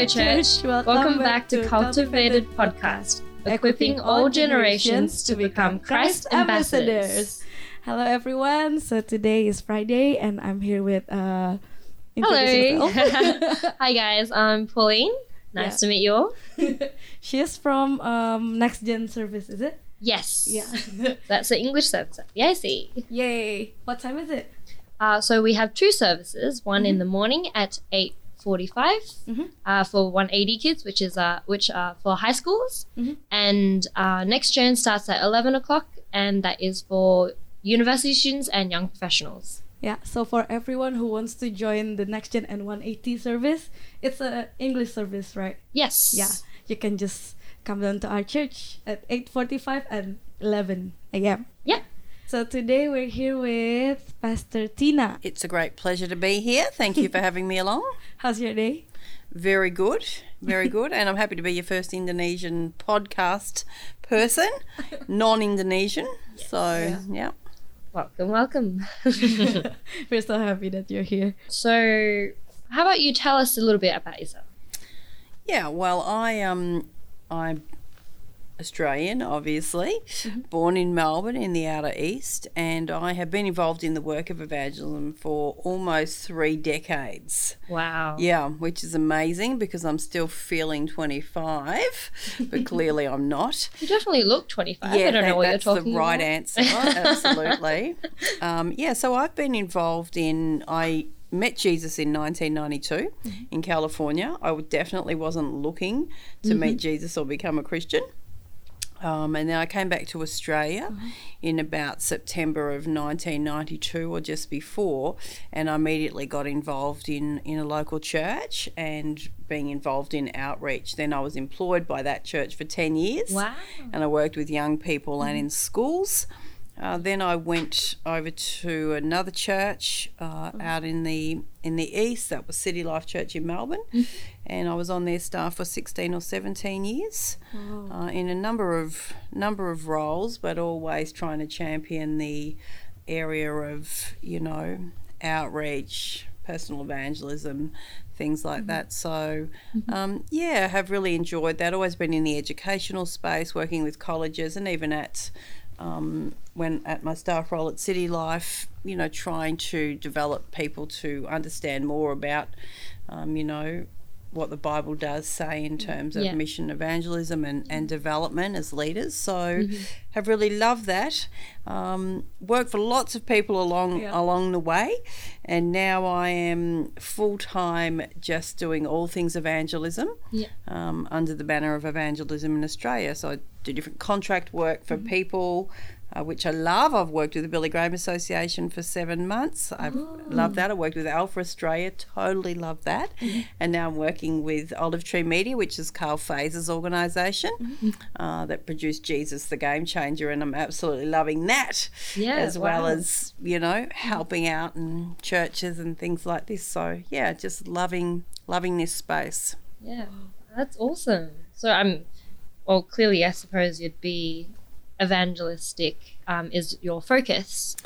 Hello, church. Welcome, back to Cultivated Podcast, equipping all generations to become Christ ambassadors. Hello, everyone. So today is Friday, and I'm here with. Uh, Hello. Hi, guys. I'm Pauline. Nice Yeah. to meet you all. She's from um, Next Gen Service, is it? Yes. Yeah. That's the English service. Yeah, I see. Yay! What time is it? Uh, so we have two services. One in the morning at eight forty-five Mhm. uh, for one eighty kids, which is uh, which are for high schools, Mhm. and uh, next gen starts at eleven o'clock, and that is for university students and young professionals. Yeah. So for everyone who wants to join the Next Gen and 180 service, it's a English service, right? Yes. Yeah. You can just come down to our church at 8:45 and 11 a.m. Yeah. So today we're here with Pastor Tina. It's a great pleasure to be here. Thank you for having me along. How's your day? Very good, very good. And I'm happy to be your first Indonesian podcast person, non Indonesian. So, yeah. Welcome, welcome. We're so happy that you're here. so, how about you tell us a little bit about yourself? Yeah, well, I um, I'm Australian, obviously, born in Melbourne in the outer east, and I have been involved in the work of evangelism for almost three decades. Wow. Yeah, which is amazing because I'm still feeling 25, but clearly I'm not. You definitely look 25. Yeah, I don't that- know what you're that's talking the right about. answer. Absolutely. um, yeah, so I've been involved in. I met Jesus in 1992 Mm-hmm. in California. I definitely wasn't looking to meet Mm-hmm. Jesus or become a Christian. Um, and then I came back to Australia Mm-hmm. in about September of 1992 or just before, and I immediately got involved in, in a local church and being involved in outreach. Then I was employed by that church for 10 years Wow. and I worked with young people and in schools. Uh, then I went over to another church uh, out in the in the east. That was City Life Church in Melbourne, and I was on their staff for sixteen or seventeen years, uh, in a number of number of roles, but always trying to champion the area of you know outreach, personal evangelism, things like that. So, um, yeah, have really enjoyed that. Always been in the educational space, working with colleges, and even at um, when at my staff role at City Life, you know, trying to develop people to understand more about, um, you know, what the Bible does say in terms of Yeah. mission evangelism and, and development as leaders. So, have really loved that. Um, worked for lots of people along Yeah. along the way, and now I am full time just doing all things evangelism Yeah. um, under the banner of evangelism in Australia. So I do different contract work for people, uh, which I love. I've worked with the Billy Graham Association for seven months. I've loved that. I worked with Alpha Australia, totally love that. And now I'm working with Olive Tree Media, which is Karl Faase's organisation uh, that produced Jesus the Game Changer, and I'm absolutely loving that Yeah, as well as you know helping out in churches and things like this. So yeah, just loving loving this space. Yeah, that's awesome. So I'm, well, clearly, I suppose you'd be evangelistic um, is your focus.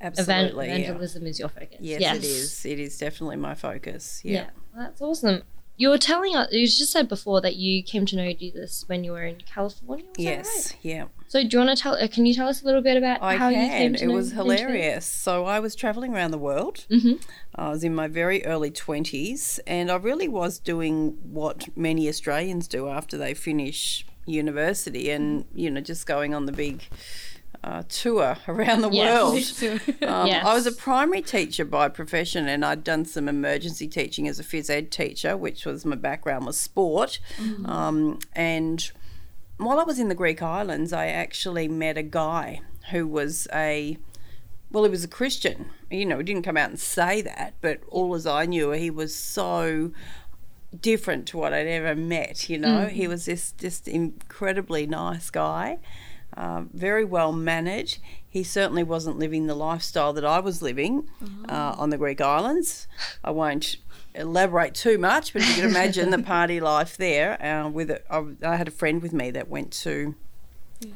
Evan- Absolutely. yeah. evangelism is your focus. Yes, it is. It is definitely my focus. Yeah. Yeah. Well, that's awesome. You were telling us, you just said before that you came to know Jesus when you were in California. Was that Yes. right? Yeah. So do you want to tell? Uh, can you tell us a little bit about I how you came can. to It know? was hilarious. So I was traveling around the world. hmm I was in my very early 20s and I really was doing what many Australians do after they finish university and, you know, just going on the big uh, tour around the Yes. world. Um, Yes. I was a primary teacher by profession, and I'd done some emergency teaching as a phys ed teacher, which was my background was sport. Um, and while I was in the Greek islands, I actually met a guy who was a well, he was a Christian. You know, he didn't come out and say that, but all as I knew, he was so different to what I'd ever met. You know, he was this just incredibly nice guy, uh, very well managed. He certainly wasn't living the lifestyle that I was living uh, on the Greek islands. I won't elaborate too much, but you can imagine the party life there. Uh, with a, I, I had a friend with me that went to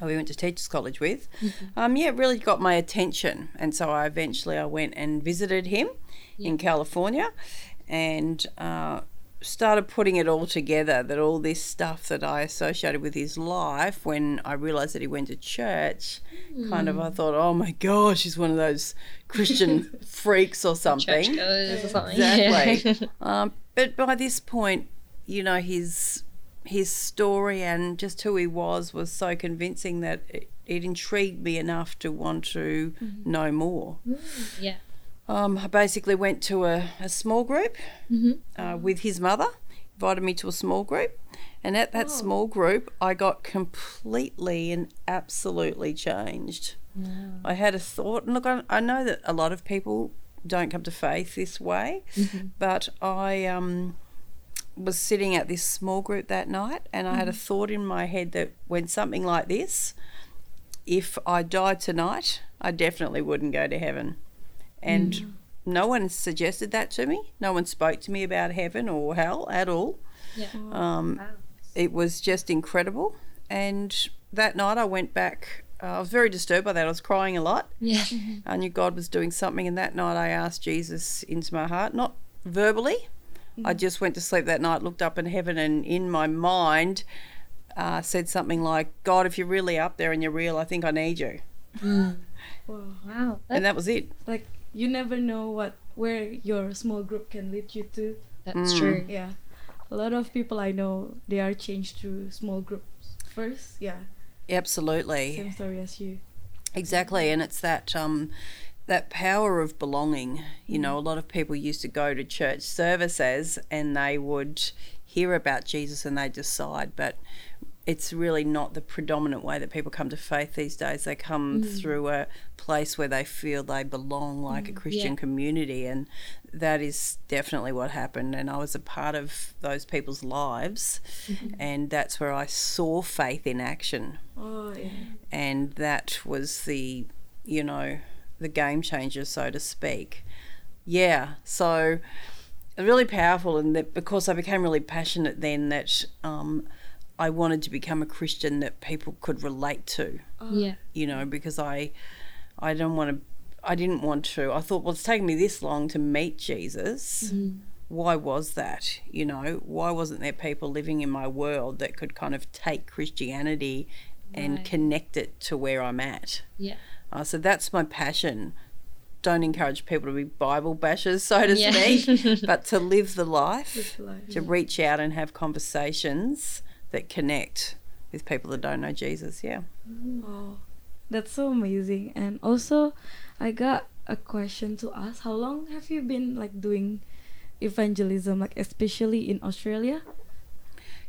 who we went to teachers college with, um, yeah, it really got my attention, and so I eventually I went and visited him in California, and uh, started putting it all together that all this stuff that I associated with his life when I realized that he went to church hmm. kind of I thought oh my gosh he's one of those Christian freaks or something Churchgoers or something. Exactly. um, but by this point, you know, his his story and just who he was was so convincing that it, it intrigued me enough to want to mm-hmm. know more. Mm, yeah. Um, I basically went to a, a small group Mm-hmm. uh, with his mother, invited me to a small group. And at that small group, I got completely and absolutely changed. I had a thought, and look, I, I know that a lot of people don't come to faith this way, but I um, was sitting at this small group that night, and I had a thought in my head that when something like this, if I died tonight, I definitely wouldn't go to heaven. And no one suggested that to me. No one spoke to me about heaven or hell at all. Yeah. Um, Wow. it was just incredible. And that night I went back. Uh, I was very disturbed by that. I was crying a lot. Yeah. I knew God was doing something. And that night I asked Jesus into my heart, not verbally. I just went to sleep that night, looked up in heaven, and in my mind uh, said something like, God, if you're really up there and you're real, I think I need you. Wow. Wow. And that was it. Like you never know what where your small group can lead you to. That's Mm. true. Yeah. A lot of people I know they are changed through small groups first. Yeah. Absolutely. Same story as you. Exactly, and it's that um, that power of belonging. You know, a lot of people used to go to church services and they would hear about Jesus and they decide, but it's really not the predominant way that people come to faith these days. They come mm. through a place where they feel they belong, like a mm, Christian Yeah. community, and that is definitely what happened. And I was a part of those people's lives, mm-hmm. and that's where I saw faith in action Oh yeah. and that was the you know the game changer so to speak yeah so really powerful and that because i became really passionate then that um, i wanted to become a christian that people could relate to. Yeah. you know because i i don't want to i didn't want to. I thought well it's taken me this long to meet jesus. Why was that? You know why wasn't there people living in my world that could kind of take christianity and connect it to where i'm at? Yeah. uh, so that's my passion. Don't encourage people to be bible bashers so to Yeah. speak but to live the life Live life. to reach out and have conversations that connect with people that don't know jesus yeah Oh, that's so amazing. And also, I got a question to ask. How long have you been like doing evangelism, like especially in Australia?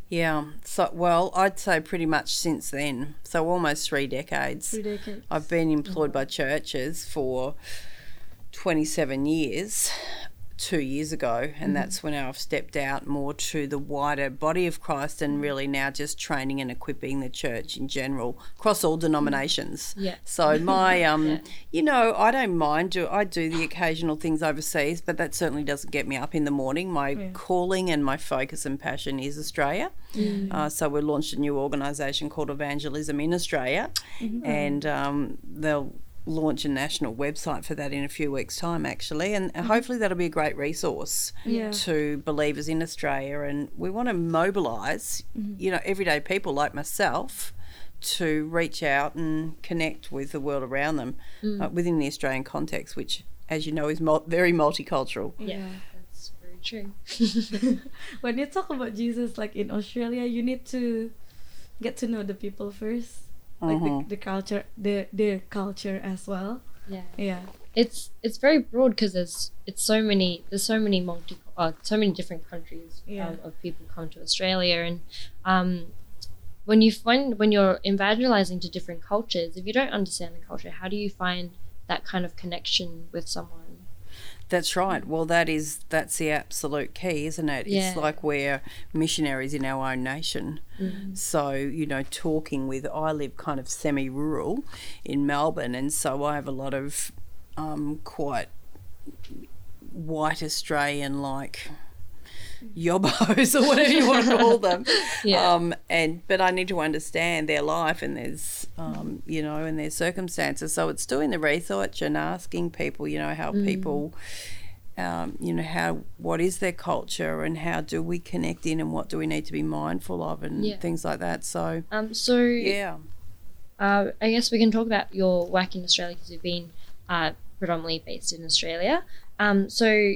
Yeah. So, well, I'd say pretty much since then. So, almost three decades. Three decades. I've been employed mm-hmm. by churches for 27 years, two years ago, and that's when I've stepped out more to the wider body of Christ and really now just training and equipping the church in general across all denominations. Yeah. So my um Yeah. you know, I don't mind do I do the occasional things overseas, but that certainly doesn't get me up in the morning. My Yeah. calling and my focus and passion is Australia. Uh, so we launched a new organisation called Evangelism in Australia, and um, they'll launch a national website for that in a few weeks' time, actually, and hopefully that'll be a great resource Yeah. to believers in Australia. And we want to mobilise, you know, everyday people like myself to reach out and connect with the world around them uh, within the Australian context, which, as you know, is mul- very multicultural. Yeah. That's very true. when you talk about Jesus, like in Australia, you need to get to know the people first, like Mhm. the, the culture, the their culture as well. Yeah. Yeah. It's it's very broad because there's it's so many there's so many multi uh, so many different countries Yeah. um, of people come to Australia and um, when you find when you're evangelizing to different cultures if you don't understand the culture how do you find that kind of connection with someone That's right. Well, that is that's the absolute key, isn't it? Yeah. It's like we're missionaries in our own nation. So you know, talking with I live kind of semi-rural in Melbourne, and so I have a lot of um, quite white Australian like yobbos or whatever you want to call them. Yeah. Um, and but I need to understand their life and there's um, you know and their circumstances. So it's doing the research and asking people, you know, how people um, you know how what is their culture and how do we connect in and what do we need to be mindful of and Yeah. things like that. So Um, so yeah, uh, I guess we can talk about your work in Australia because you've been uh, predominantly based in Australia. Um, so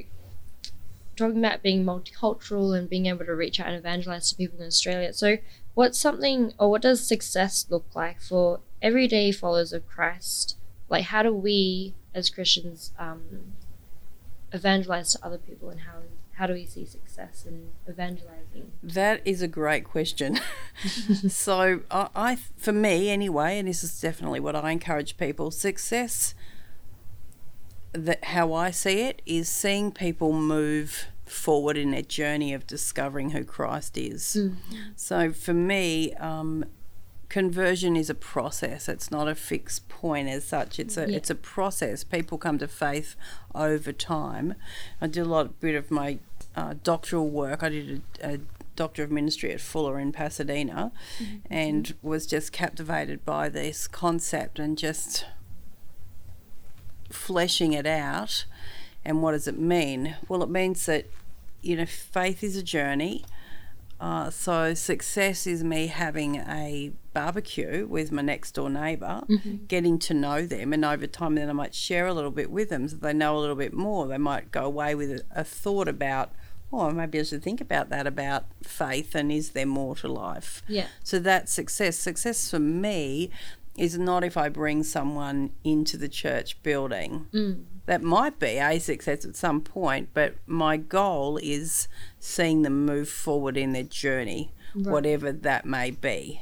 talking about being multicultural and being able to reach out and evangelize to people in Australia. So what's something or what does success look like for everyday followers of Christ? Like how do we as Christians um, evangelize to other people and how how do we see success in evangelizing? that is a great question. so I, I, for me anyway, and this is definitely what I encourage people: success. That how I see it is seeing people move forward in their journey of discovering who Christ is. So for me, um, conversion is a process. It's not a fixed point as such. It's a Yeah. it's a process. People come to faith over time. I did a lot bit of my uh, doctoral work. I did a, a doctor of ministry at Fuller in Pasadena, and was just captivated by this concept and just fleshing it out. And what does it mean? Well, it means that you know faith is a journey. Uh, so success is me having a barbecue with my next door neighbour, getting to know them, and over time then I might share a little bit with them so they know a little bit more. They might go away with a, a thought about, oh, maybe I should think about that about faith and is there more to life? Yeah. So that's success. Success for me is not if I bring someone into the church building. Mm. That might be a success at some point, but my goal is seeing them move forward in their journey, Right. whatever that may be.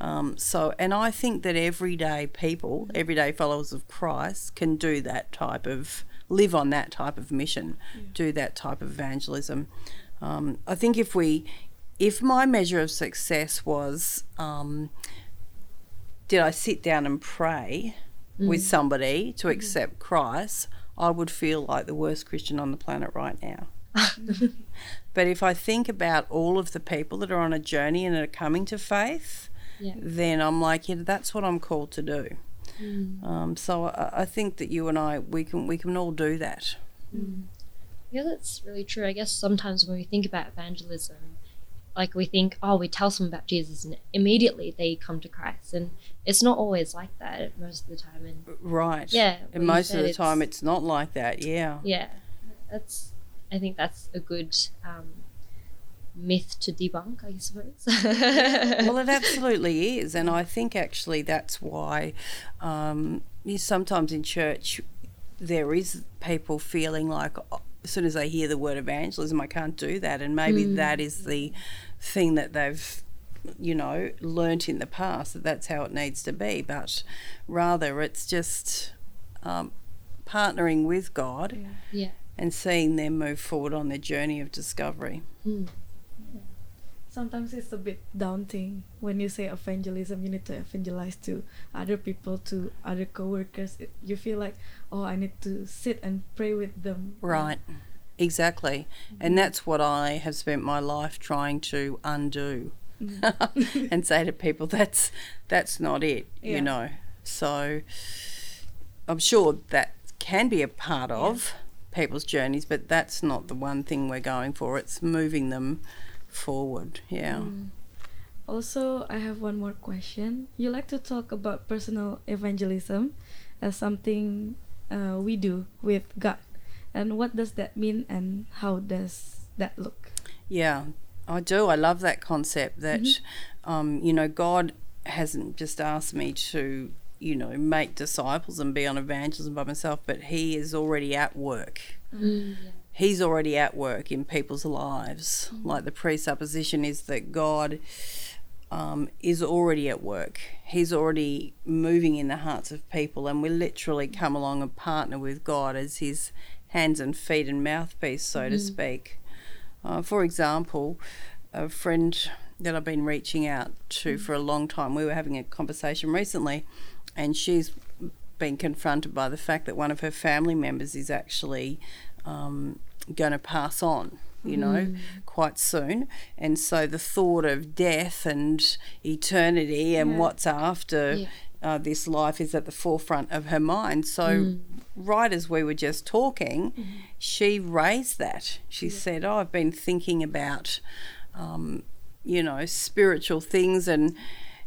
Um, so, and I think that everyday people, everyday followers of Christ, can do that type of live on that type of mission, do that type of evangelism. Um, I think if we, if my measure of success was, um, did I sit down and pray with mm. somebody to mm. accept Christ, I would feel like the worst Christian on the planet right now. But if I think about all of the people that are on a journey and are coming to faith, Yeah. then I'm like, yeah, that's what I'm called to do. Mm. Um, so I, I think that you and I, we can we can all do that. Yeah, that's really true. I guess sometimes when we think about evangelism, like we think, oh, we tell someone about Jesus and immediately they come to Christ. And it's not always like that most of the time. And Right. yeah, And most of the time, it's- it's not like that. Yeah. yeah, that's, I think that's a good um, myth to debunk, I suppose. well, it absolutely is, and I think actually that's why um, sometimes in church there is people feeling like oh, as soon as they hear the word evangelism, I can't do that, and maybe that is the thing that they've you know learnt in the past that that's how it needs to be, but rather it's just um, partnering with God yeah. and seeing them move forward on their journey of discovery. Mm. Sometimes it's a bit daunting when you say evangelism. You need to evangelize to other people, to other coworkers. It, you feel like, oh, I need to sit and pray with them. Right. Exactly. And mm-hmm. that's what I have spent my life trying to undo mm-hmm. and say to people that's that's not it, Yeah. you know. So I'm sure that can be a part of people's journeys, but that's not the one thing we're going for. It's moving them forward. Yeah. Also, I have one more question. You like to talk about personal evangelism as something uh, we do with God. And what does that mean and how does that look? Yeah, I do. I love that concept that, um, you know, God hasn't just asked me to, you know, make disciples and be on evangelism by myself, but He is already at work. Mm, yeah. He's already at work in people's lives. Like the presupposition is that God um, is already at work. He's already moving in the hearts of people, and we literally come along and partner with God as His hands and feet and mouthpiece, so to speak. Uh, for example, a friend that I've been reaching out to for a long time, we were having a conversation recently, and she's been confronted by the fact that one of her family members is actually um, going to pass on, you know, quite soon. And so the thought of death and eternity and Yeah. what's after Yeah. uh, this life is at the forefront of her mind. So right as we were just talking, she raised that. She said, "Oh, I've been thinking about, um, you know, spiritual things," and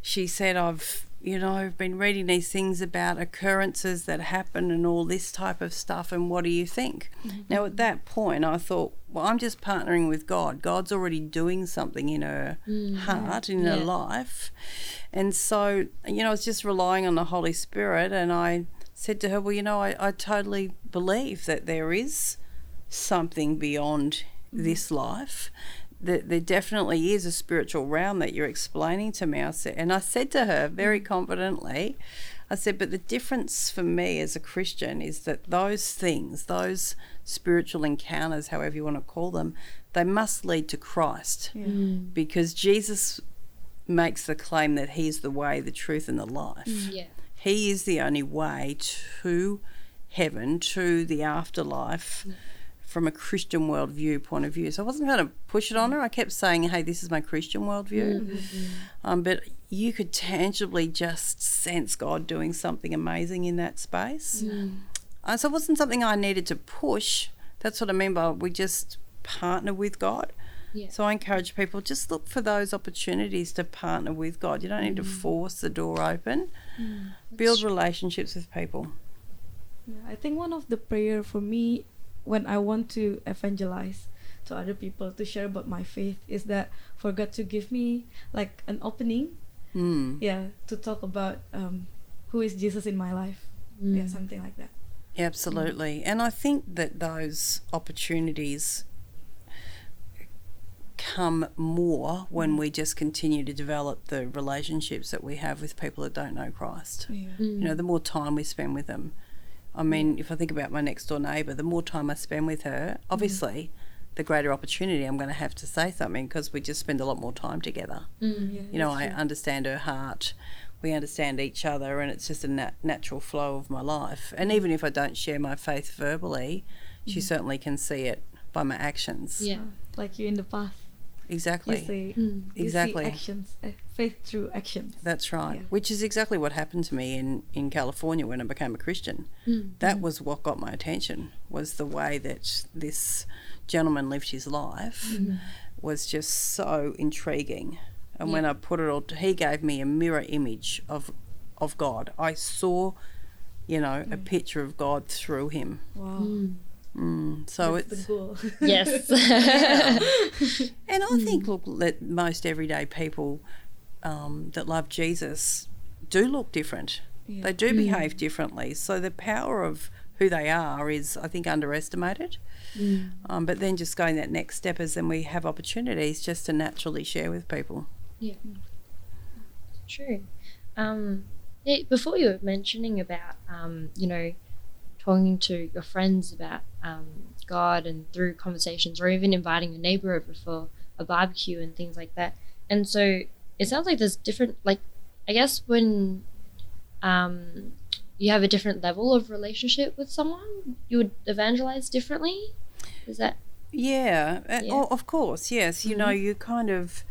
she said, "I've." You know, I've been reading these things about occurrences that happen and all this type of stuff, and what do you think? Mm-hmm. Now, at that point, I thought, well, I'm just partnering with God. God's already doing something in her mm-hmm. heart, in her life. And so, you know, I was just relying on the Holy Spirit. And I said to her, Well, you know, I, I totally believe that there is something beyond mm-hmm. this life. That there definitely is a spiritual realm that you're explaining to me. I said, and I said to her very mm. confidently, I said, but the difference for me as a Christian is that those things, those spiritual encounters, however you want to call them, they must lead to Christ Yeah. Mm. because Jesus makes the claim that he's the way, the truth, and the life. Mm, yeah. He is the only way to heaven, to the afterlife, from a Christian worldview point of view. So I wasn't going to push it on her. I kept saying, hey, this is my Christian worldview. Um, but you could tangibly just sense God doing something amazing in that space. Uh, so it wasn't something I needed to push. That's what I mean by we just partner with God. Yeah. So I encourage people just look for those opportunities to partner with God. You don't need to force the door open. Build relationships with people. Yeah, I think one of the prayer for me when I want to evangelize to other people to share about my faith is that for God to give me like an opening, Mm. yeah, to talk about um, who is Jesus in my life, yeah, something like that. Absolutely. And I think that those opportunities come more when we just continue to develop the relationships that we have with people that don't know Christ. Yeah. You know, the more time we spend with them. I mean, if I think about my next door neighbour, the more time I spend with her, obviously, the greater opportunity I'm going to have to say something because we just spend a lot more time together. Mm. Yeah, You know, I true. understand her heart. We understand each other, and it's just a nat- natural flow of my life. And even if I don't share my faith verbally, she certainly can see it by my actions. Yeah. like you in the past. Exactly. You see, Mm. you Exactly. see actions, uh, faith through actions. That's right. Yeah. Which is exactly what happened to me in, in California when I became a Christian. Mm. That was what got my attention was the way that this gentleman lived his life was just so intriguing. And when I put it all, he gave me a mirror image of of God. I saw, you know, a picture of God through him. Wow, Mm. Mm. So that's it's the goal. Yes. And I think, look, that most everyday people um, that love Jesus do look different. Yeah. They do behave differently. So the power of who they are is, I think, underestimated. Mm. Um, but then just going that next step is then we have opportunities just to naturally share with people. Yeah. True. Um, yeah, before you were mentioning about, um, you know, talking to your friends about um, God and through conversations, or even inviting a neighbor over for a barbecue and things like that. And so it sounds like there's different, like, I guess when um, you have a different level of relationship with someone, you would evangelize differently. Is that? Yeah, uh, Yeah. oh, of course, yes. You know, you kind of,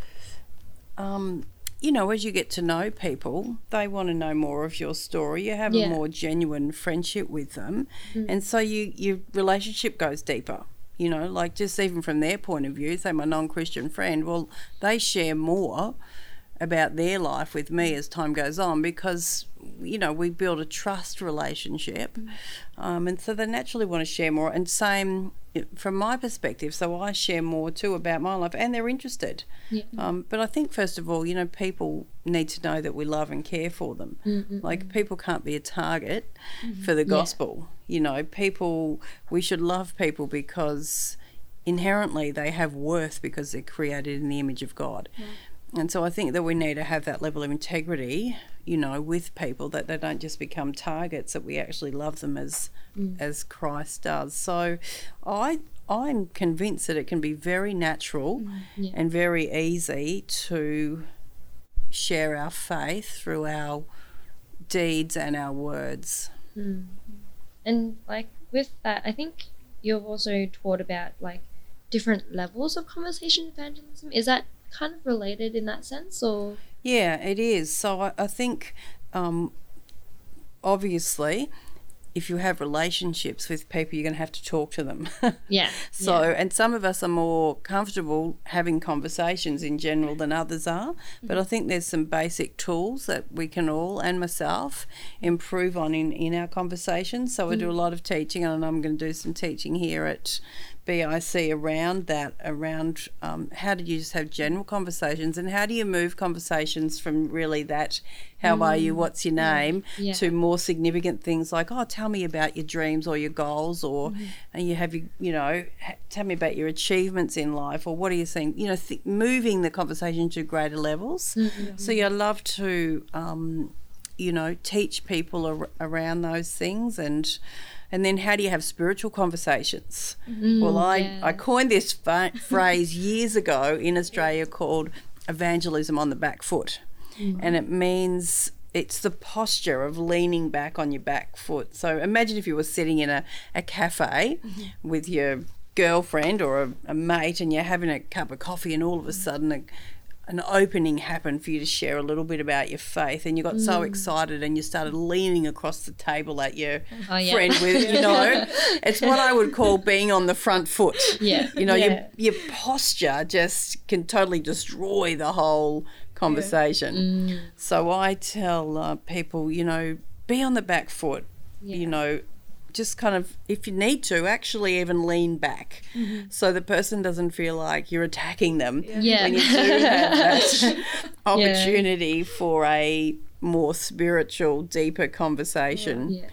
um, you know, as you get to know people, they want to know more of your story. You have Yeah. a more genuine friendship with them, mm-hmm. and so you your relationship goes deeper. You know, like just even from their point of view, say my non-Christian friend, well, they share more about their life with me as time goes on because you know we build a trust relationship um, and so they naturally want to share more and same from my perspective so i share more too about my life and they're interested. Yeah. um, but i think first of all you know people need to know that we love and care for them. Mm-mm. like people can't be a target for the gospel you know? People we should love people because inherently they have worth because they're created in the image of god and so I think that we need to have that level of integrity, you know, with people that they don't just become targets, that we actually love them as as Christ does. So I I'm convinced that it can be very natural Yeah. and very easy to share our faith through our deeds and our words. Mm. And like with that, I think you've also taught about like different levels of conversation evangelism. Is that kind of related in that sense, or Yeah, it is. So I, I think, um, obviously, if you have relationships with people, you're going to have to talk to them. Yeah. So, yeah. and some of us are more comfortable having conversations in general than others are. But Mm-hmm. I think there's some basic tools that we can all, and myself, improve on in, in our conversations. So, I do a Mm. lot of teaching, and I'm going to do some teaching here at BIC around that, around um, how do you just have general conversations and how do you move conversations from really that, how are you, what's your name, Mm. Yeah. to more significant things like, oh, tell me about your dreams or your goals, or Mm-hmm. and you have you, you know, tell me about your achievements in life, or what are you seeing, you know, th- moving the conversation to greater levels. Mm-hmm. So yeah, I love to, um, you know, teach people ar- around those things and. And then, how do you have spiritual conversations? Mm-hmm. well, I, yeah. I coined this fa- phrase years ago in Australia called evangelism on the back foot. Mm-hmm. And it means it's the posture of leaning back on your back foot. So imagine if you were sitting in a, a cafe mm-hmm. with your girlfriend or a, a mate and you're having a cup of coffee and all of a sudden a, an opening happened for you to share a little bit about your faith and you got so excited and you started leaning across the table at your Oh, yeah. friend with you know it's what I would call being on the front foot Yeah. you know Yeah. your your posture just can totally destroy the whole conversation Mm. so I tell uh, people you know be on the back foot Yeah. you know just kind of if you need to actually even lean back so the person doesn't feel like you're attacking them Mm-hmm. Yeah. when you do have that opportunity for a more spiritual deeper conversation Yeah.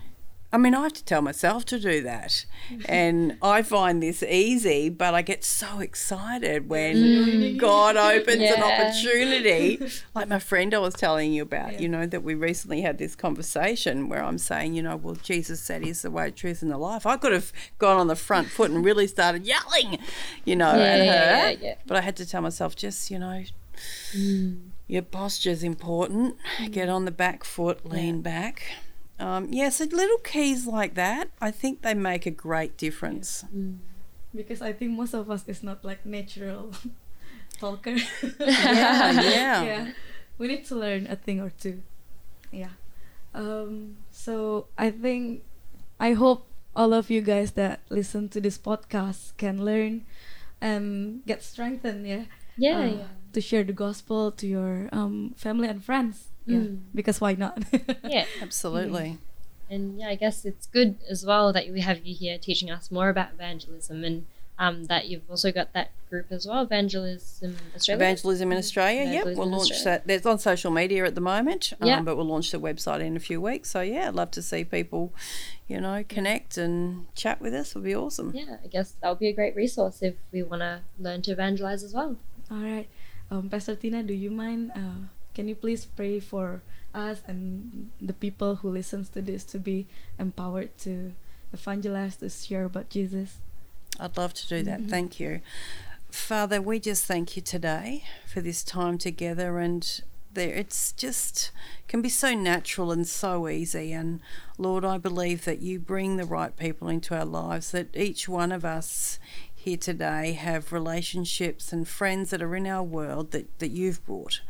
I mean, I have to tell myself to do that. And I find this easy, but I get so excited when God opens an opportunity. Like my friend I was telling you about, you know, that we recently had this conversation where I'm saying, you know, well, Jesus said he's the way, truth, and the life. I could have gone on the front foot and really started yelling, you know, at her. yeah, yeah. But I had to tell myself, just, you know, Mm. your posture's important. Get on the back foot, lean back. Um, yeah, so little keys like that, I think they make a great difference. because I think most of us is not like natural talker. Yeah, yeah. yeah. We need to learn a thing or two. Yeah. Um, so I think I hope all of you guys that listen to this podcast can learn and get strengthened, yeah. Yeah. uh, yeah. To share the gospel to your um, family and friends. Yeah. Mm. Because why not? Yeah. Absolutely. And yeah, I guess it's good as well that we have you here teaching us more about evangelism and um, that you've also got that group as well, Evangelism Australia. Evangelism in Australia, yep. We'll launch Australia. that. There's on social media at the moment, um, Yeah. but we'll launch the website in a few weeks. So, yeah, I'd love to see people, you know, connect and chat with us. would be awesome. yeah, I guess that would be a great resource if we want to learn to evangelize as well. All right. Um, Pastor Tina, do you mind? Uh, can you please pray for us and the people who listens to this to be empowered to evangelize, to share about Jesus? I'd love to do that. Mm-hmm. Thank you. Father, we just thank you today for this time together and there it's just can be so natural and so easy and Lord, I believe that you bring the right people into our lives that each one of us here today have relationships and friends that are in our world that, that you've brought.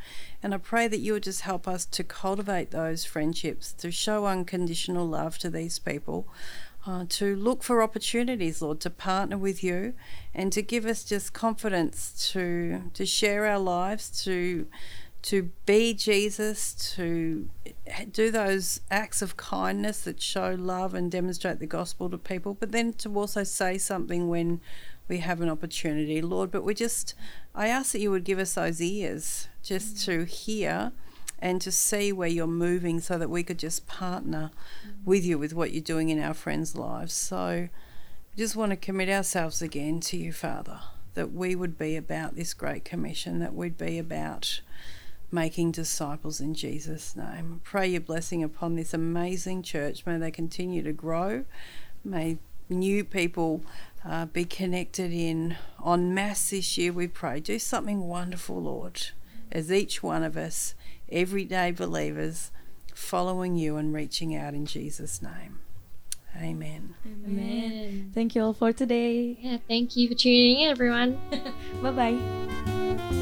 And I pray that you would just help us to cultivate those friendships, to show unconditional love to these people, uh, to look for opportunities, Lord, to partner with you and to give us just confidence to to share our lives, to to be Jesus, to do those acts of kindness that show love and demonstrate the gospel to people, but then to also say something when we have an opportunity, Lord. But we just, I ask that you would give us those ears just to hear and to see where you're moving so that we could just partner with you with what you're doing in our friends' lives. So we just want to commit ourselves again to you, Father, that we would be about this great commission, that we'd be about making disciples in Jesus' name. Pray your blessing upon this amazing church. May they continue to grow. May new people uh, be connected in en masse this year, we pray. Do something wonderful, Lord, as each one of us, everyday believers, following you and reaching out in Jesus' name. Amen. Amen. Thank you all for today. Yeah, thank you for tuning in, everyone. Bye bye.